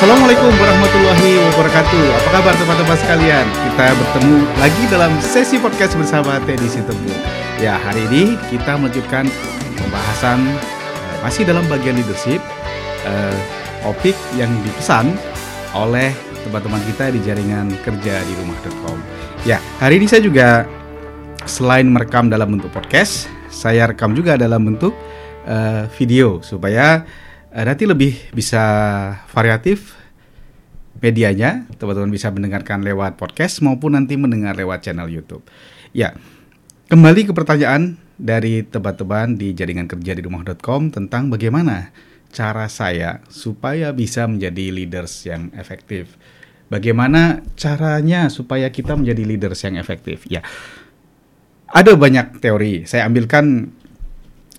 Assalamualaikum warahmatullahi wabarakatuh. Apa kabar teman-teman sekalian? Kita bertemu lagi dalam sesi podcast bersama Teddy Sitebu. Ya, hari ini kita melanjutkan pembahasan eh, masih dalam bagian leadership eh, topik yang dipesan oleh teman-teman kita di jaringan kerja di rumah.com. Ya, hari ini saya juga selain merekam dalam bentuk podcast, saya rekam juga dalam bentuk uh, video supaya uh, nanti lebih bisa variatif medianya, teman-teman bisa mendengarkan lewat podcast maupun nanti mendengar lewat channel YouTube. Ya, kembali ke pertanyaan dari teman-teman di jaringan kerja di rumah.com tentang bagaimana cara saya supaya bisa menjadi leaders yang efektif. Bagaimana caranya supaya kita menjadi leaders yang efektif? Ya, ada banyak teori. Saya ambilkan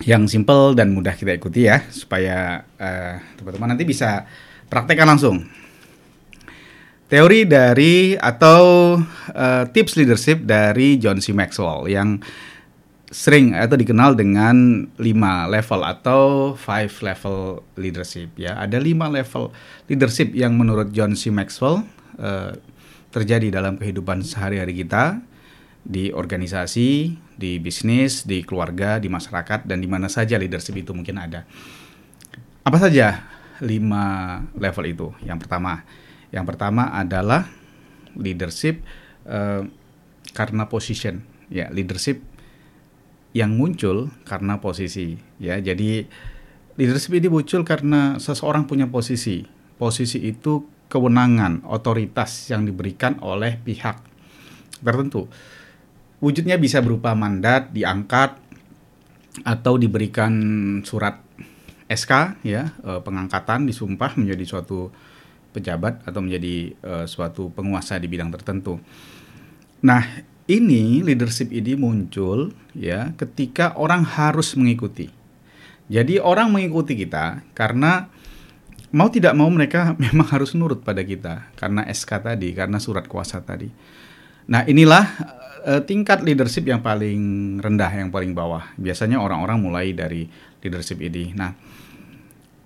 yang simple dan mudah kita ikuti ya supaya teman teman-teman nanti bisa praktekkan langsung. Teori dari atau uh, tips leadership dari John C. Maxwell yang sering atau dikenal dengan lima level atau five level leadership ya. Ada lima level leadership yang menurut John C. Maxwell uh, terjadi dalam kehidupan sehari-hari kita di organisasi, di bisnis, di keluarga, di masyarakat, dan di mana saja leadership itu mungkin ada. Apa saja lima level itu? Yang pertama, yang pertama adalah leadership uh, karena position, ya leadership yang muncul karena posisi, ya. Jadi leadership ini muncul karena seseorang punya posisi. Posisi itu kewenangan, otoritas yang diberikan oleh pihak tertentu wujudnya bisa berupa mandat diangkat atau diberikan surat SK ya eh, pengangkatan disumpah menjadi suatu pejabat atau menjadi uh, suatu penguasa di bidang tertentu. Nah, ini leadership ini muncul ya ketika orang harus mengikuti. Jadi orang mengikuti kita karena mau tidak mau mereka memang harus nurut pada kita karena SK tadi, karena surat kuasa tadi. Nah, inilah uh, tingkat leadership yang paling rendah, yang paling bawah. Biasanya orang-orang mulai dari leadership ini. Nah,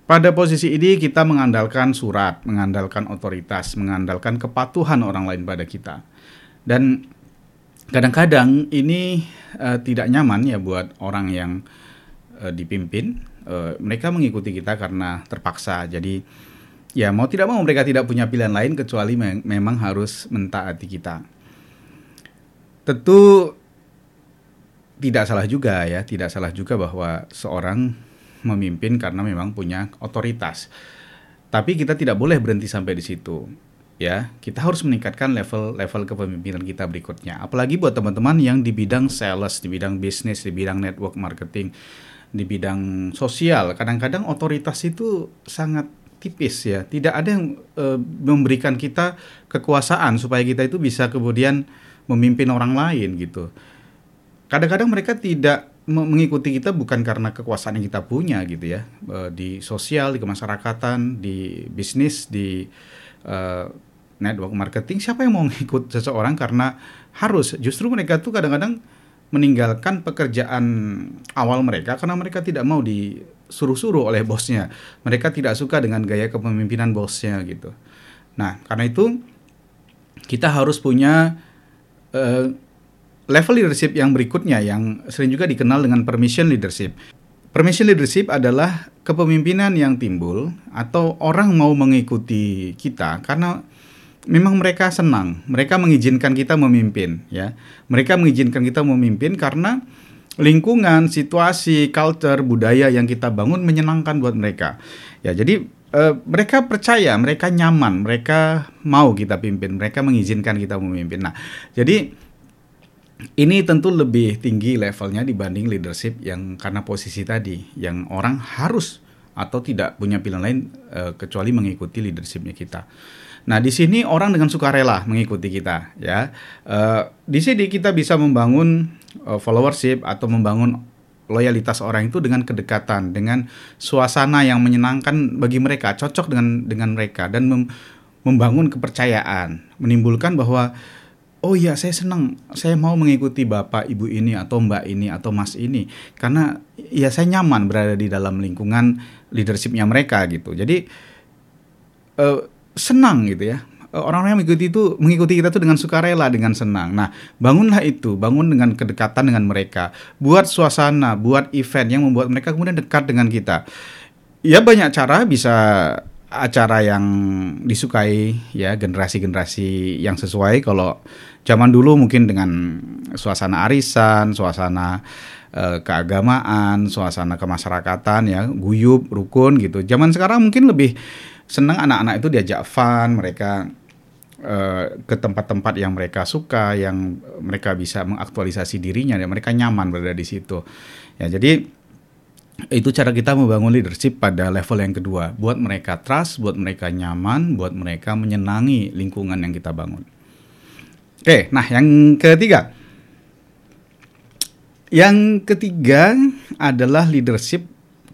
pada posisi ini kita mengandalkan surat, mengandalkan otoritas, mengandalkan kepatuhan orang lain pada kita. Dan kadang-kadang ini uh, tidak nyaman ya buat orang yang uh, dipimpin. Uh, mereka mengikuti kita karena terpaksa. Jadi ya mau tidak mau mereka tidak punya pilihan lain kecuali me memang harus mentaati kita. Tentu tidak salah juga ya, tidak salah juga bahwa seorang memimpin karena memang punya otoritas. Tapi kita tidak boleh berhenti sampai di situ. Ya, kita harus meningkatkan level-level kepemimpinan kita berikutnya. Apalagi buat teman-teman yang di bidang sales, di bidang bisnis, di bidang network marketing, di bidang sosial. Kadang-kadang otoritas itu sangat tipis ya. Tidak ada yang e, memberikan kita kekuasaan supaya kita itu bisa kemudian memimpin orang lain gitu. Kadang-kadang mereka tidak mengikuti kita bukan karena kekuasaan yang kita punya gitu ya di sosial, di kemasyarakatan, di bisnis, di uh, network marketing. Siapa yang mau ngikut seseorang karena harus? Justru mereka tuh kadang-kadang meninggalkan pekerjaan awal mereka karena mereka tidak mau disuruh-suruh oleh bosnya. Mereka tidak suka dengan gaya kepemimpinan bosnya gitu. Nah, karena itu kita harus punya uh, level leadership yang berikutnya yang sering juga dikenal dengan permission leadership. Permission leadership adalah kepemimpinan yang timbul atau orang mau mengikuti kita karena memang mereka senang, mereka mengizinkan kita memimpin ya. Mereka mengizinkan kita memimpin karena lingkungan, situasi, culture, budaya yang kita bangun menyenangkan buat mereka. Ya, jadi uh, mereka percaya, mereka nyaman, mereka mau kita pimpin, mereka mengizinkan kita memimpin. Nah, jadi ini tentu lebih tinggi levelnya dibanding leadership yang karena posisi tadi, yang orang harus atau tidak punya pilihan lain uh, kecuali mengikuti leadershipnya kita. Nah, di sini orang dengan sukarela mengikuti kita, ya. Uh, di sini kita bisa membangun followership atau membangun loyalitas orang itu dengan kedekatan, dengan suasana yang menyenangkan bagi mereka, cocok dengan dengan mereka dan mem, membangun kepercayaan, menimbulkan bahwa oh iya saya senang, saya mau mengikuti bapak ibu ini atau mbak ini atau mas ini karena ya saya nyaman berada di dalam lingkungan leadershipnya mereka gitu. Jadi uh, senang gitu ya orang-orang yang mengikuti itu mengikuti kita itu dengan sukarela dengan senang. Nah, bangunlah itu, bangun dengan kedekatan dengan mereka. Buat suasana, buat event yang membuat mereka kemudian dekat dengan kita. Ya banyak cara bisa acara yang disukai ya generasi-generasi yang sesuai kalau zaman dulu mungkin dengan suasana arisan, suasana eh, keagamaan, suasana kemasyarakatan ya, guyup, rukun gitu. Zaman sekarang mungkin lebih senang anak-anak itu diajak fun, mereka Eh, ke tempat-tempat yang mereka suka, yang mereka bisa mengaktualisasi dirinya, dan mereka nyaman berada di situ. Ya, jadi itu cara kita membangun leadership pada level yang kedua, buat mereka trust, buat mereka nyaman, buat mereka menyenangi lingkungan yang kita bangun. Oke, nah yang ketiga, yang ketiga adalah leadership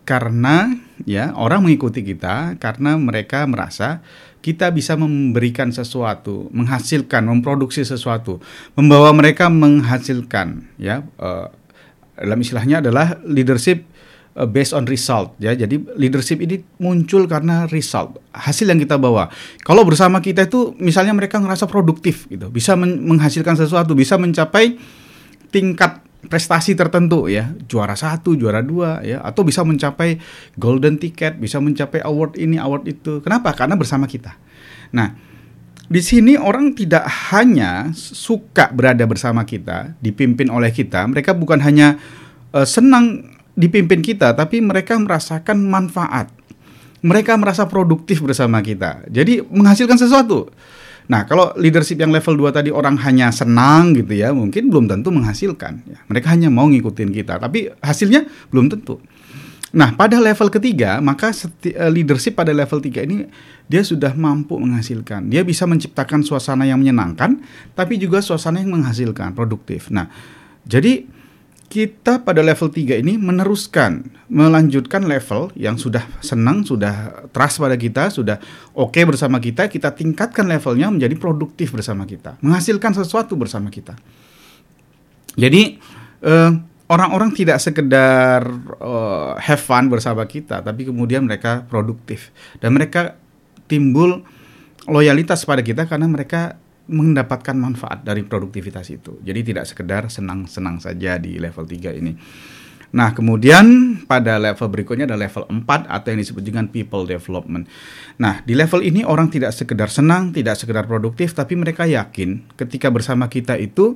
karena ya orang mengikuti kita karena mereka merasa kita bisa memberikan sesuatu, menghasilkan, memproduksi sesuatu, membawa mereka menghasilkan, ya. Uh, dalam istilahnya adalah leadership uh, based on result, ya. Jadi leadership ini muncul karena result, hasil yang kita bawa. Kalau bersama kita itu, misalnya mereka ngerasa produktif, gitu, bisa menghasilkan sesuatu, bisa mencapai tingkat prestasi tertentu ya. Juara satu juara dua ya. Atau bisa mencapai golden ticket bisa mencapai award ini award itu. Kenapa? Karena bersama kita. Nah di sini orang tidak hanya suka berada bersama kita dipimpin oleh kita mereka bukan hanya uh, senang dipimpin kita tapi mereka merasakan manfaat. Mereka merasa produktif bersama kita. Jadi menghasilkan sesuatu Nah, kalau leadership yang level 2 tadi orang hanya senang gitu ya, mungkin belum tentu menghasilkan. Ya. Mereka hanya mau ngikutin kita, tapi hasilnya belum tentu. Nah, pada level ketiga, maka eh, leadership pada level 3 ini dia sudah mampu menghasilkan. Dia bisa menciptakan suasana yang menyenangkan, tapi juga suasana yang menghasilkan, produktif. Nah, jadi kita pada level 3 ini meneruskan, melanjutkan level yang sudah senang, sudah trust pada kita, sudah oke okay bersama kita, kita tingkatkan levelnya menjadi produktif bersama kita, menghasilkan sesuatu bersama kita. Jadi eh, orang-orang tidak sekedar uh, have fun bersama kita, tapi kemudian mereka produktif dan mereka timbul loyalitas pada kita karena mereka mendapatkan manfaat dari produktivitas itu. Jadi tidak sekedar senang-senang saja di level 3 ini. Nah, kemudian pada level berikutnya ada level 4 atau yang disebut dengan people development. Nah, di level ini orang tidak sekedar senang, tidak sekedar produktif, tapi mereka yakin ketika bersama kita itu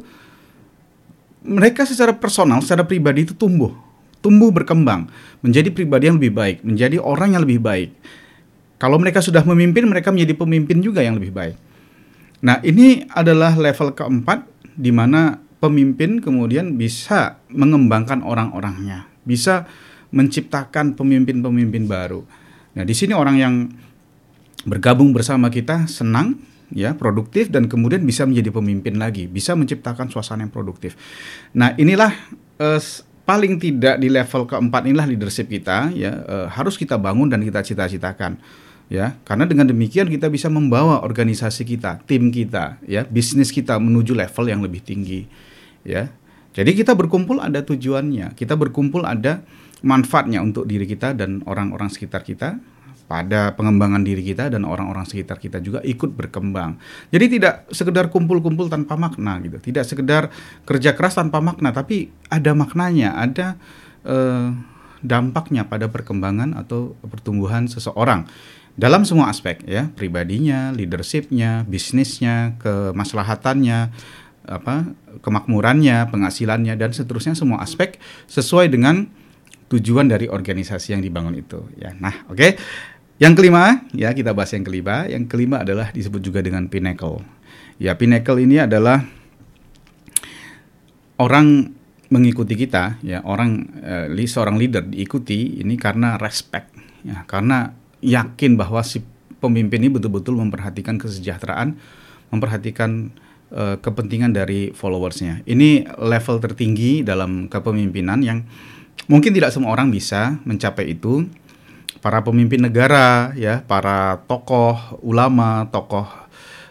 mereka secara personal, secara pribadi itu tumbuh, tumbuh berkembang, menjadi pribadi yang lebih baik, menjadi orang yang lebih baik. Kalau mereka sudah memimpin, mereka menjadi pemimpin juga yang lebih baik. Nah, ini adalah level keempat di mana pemimpin kemudian bisa mengembangkan orang-orangnya, bisa menciptakan pemimpin-pemimpin baru. Nah, di sini orang yang bergabung bersama kita senang, ya, produktif dan kemudian bisa menjadi pemimpin lagi, bisa menciptakan suasana yang produktif. Nah, inilah eh, paling tidak di level keempat inilah leadership kita, ya, eh, harus kita bangun dan kita cita-citakan ya karena dengan demikian kita bisa membawa organisasi kita tim kita ya bisnis kita menuju level yang lebih tinggi ya jadi kita berkumpul ada tujuannya kita berkumpul ada manfaatnya untuk diri kita dan orang-orang sekitar kita pada pengembangan diri kita dan orang-orang sekitar kita juga ikut berkembang. Jadi tidak sekedar kumpul-kumpul tanpa makna gitu, tidak sekedar kerja keras tanpa makna, tapi ada maknanya, ada eh, dampaknya pada perkembangan atau pertumbuhan seseorang dalam semua aspek ya pribadinya, leadershipnya, bisnisnya, kemaslahatannya, apa kemakmurannya, penghasilannya dan seterusnya semua aspek sesuai dengan tujuan dari organisasi yang dibangun itu ya. Nah, oke. Okay. Yang kelima ya kita bahas yang kelima. Yang kelima adalah disebut juga dengan pinnacle. Ya, pinnacle ini adalah orang mengikuti kita ya, orang eh, seorang leader diikuti ini karena respect ya, karena yakin bahwa si pemimpin ini betul-betul memperhatikan kesejahteraan, memperhatikan uh, kepentingan dari followersnya. Ini level tertinggi dalam kepemimpinan yang mungkin tidak semua orang bisa mencapai itu. Para pemimpin negara, ya, para tokoh ulama, tokoh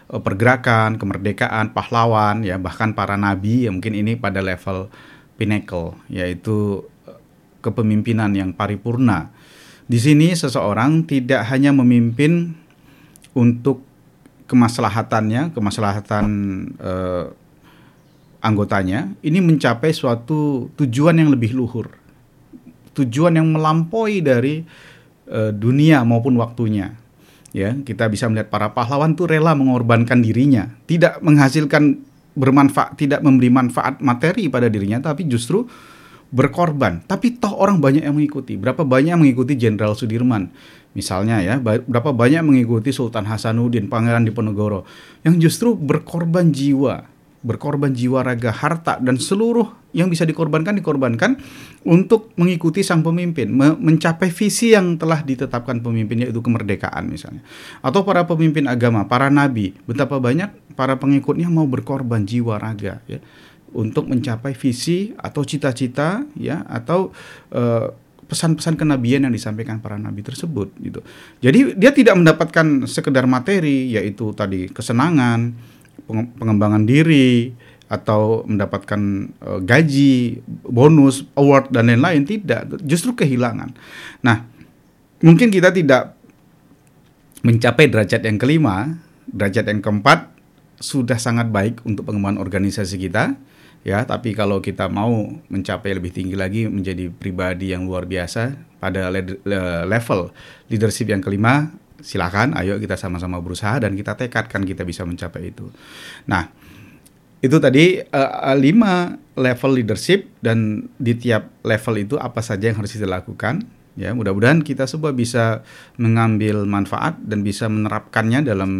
uh, pergerakan, kemerdekaan, pahlawan, ya, bahkan para nabi, ya mungkin ini pada level pinnacle, yaitu uh, kepemimpinan yang paripurna di sini seseorang tidak hanya memimpin untuk kemaslahatannya, kemaslahatan uh, anggotanya ini mencapai suatu tujuan yang lebih luhur, tujuan yang melampaui dari uh, dunia maupun waktunya. Ya, kita bisa melihat para pahlawan tuh rela mengorbankan dirinya, tidak menghasilkan bermanfaat, tidak memberi manfaat materi pada dirinya, tapi justru berkorban. Tapi toh orang banyak yang mengikuti. Berapa banyak yang mengikuti Jenderal Sudirman? Misalnya ya, berapa banyak mengikuti Sultan Hasanuddin, Pangeran Diponegoro, yang justru berkorban jiwa. Berkorban jiwa raga harta. Dan seluruh yang bisa dikorbankan dikorbankan untuk mengikuti sang pemimpin. Me mencapai visi yang telah ditetapkan pemimpin yaitu kemerdekaan misalnya. Atau para pemimpin agama para nabi. Betapa banyak para pengikutnya mau berkorban jiwa raga ya untuk mencapai visi atau cita-cita ya atau uh, pesan-pesan kenabian yang disampaikan para nabi tersebut gitu. Jadi dia tidak mendapatkan sekedar materi yaitu tadi kesenangan, pengembangan diri atau mendapatkan uh, gaji, bonus, award dan lain-lain tidak, justru kehilangan. Nah, mungkin kita tidak mencapai derajat yang kelima, derajat yang keempat sudah sangat baik untuk pengembangan organisasi kita, ya. Tapi kalau kita mau mencapai lebih tinggi lagi menjadi pribadi yang luar biasa pada level leadership yang kelima, silakan ayo kita sama-sama berusaha dan kita tekadkan kita bisa mencapai itu. Nah, itu tadi uh, lima level leadership dan di tiap level itu apa saja yang harus kita lakukan. Ya, mudah-mudahan kita semua bisa mengambil manfaat dan bisa menerapkannya dalam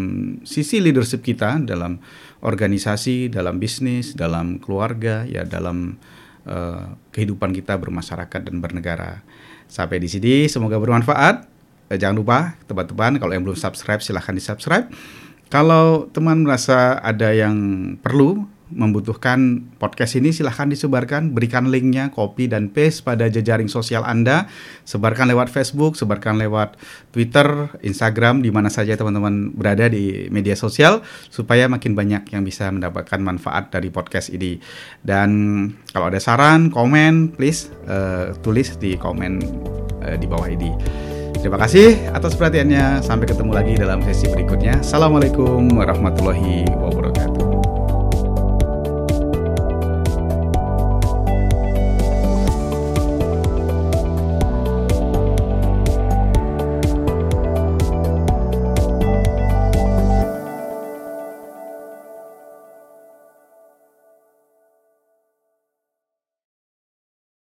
sisi leadership kita, dalam organisasi, dalam bisnis, dalam keluarga, ya dalam uh, kehidupan kita bermasyarakat dan bernegara. Sampai di sini semoga bermanfaat eh, jangan lupa teman-teman kalau yang belum subscribe silahkan di subscribe kalau teman merasa ada yang perlu membutuhkan podcast ini silahkan disebarkan berikan linknya copy dan paste pada jejaring sosial Anda sebarkan lewat Facebook sebarkan lewat Twitter Instagram di mana saja teman-teman berada di media sosial supaya makin banyak yang bisa mendapatkan manfaat dari podcast ini dan kalau ada saran komen please uh, tulis di komen uh, di bawah ini Terima kasih atas perhatiannya. Sampai ketemu lagi dalam sesi berikutnya. Assalamualaikum warahmatullahi wabarakatuh.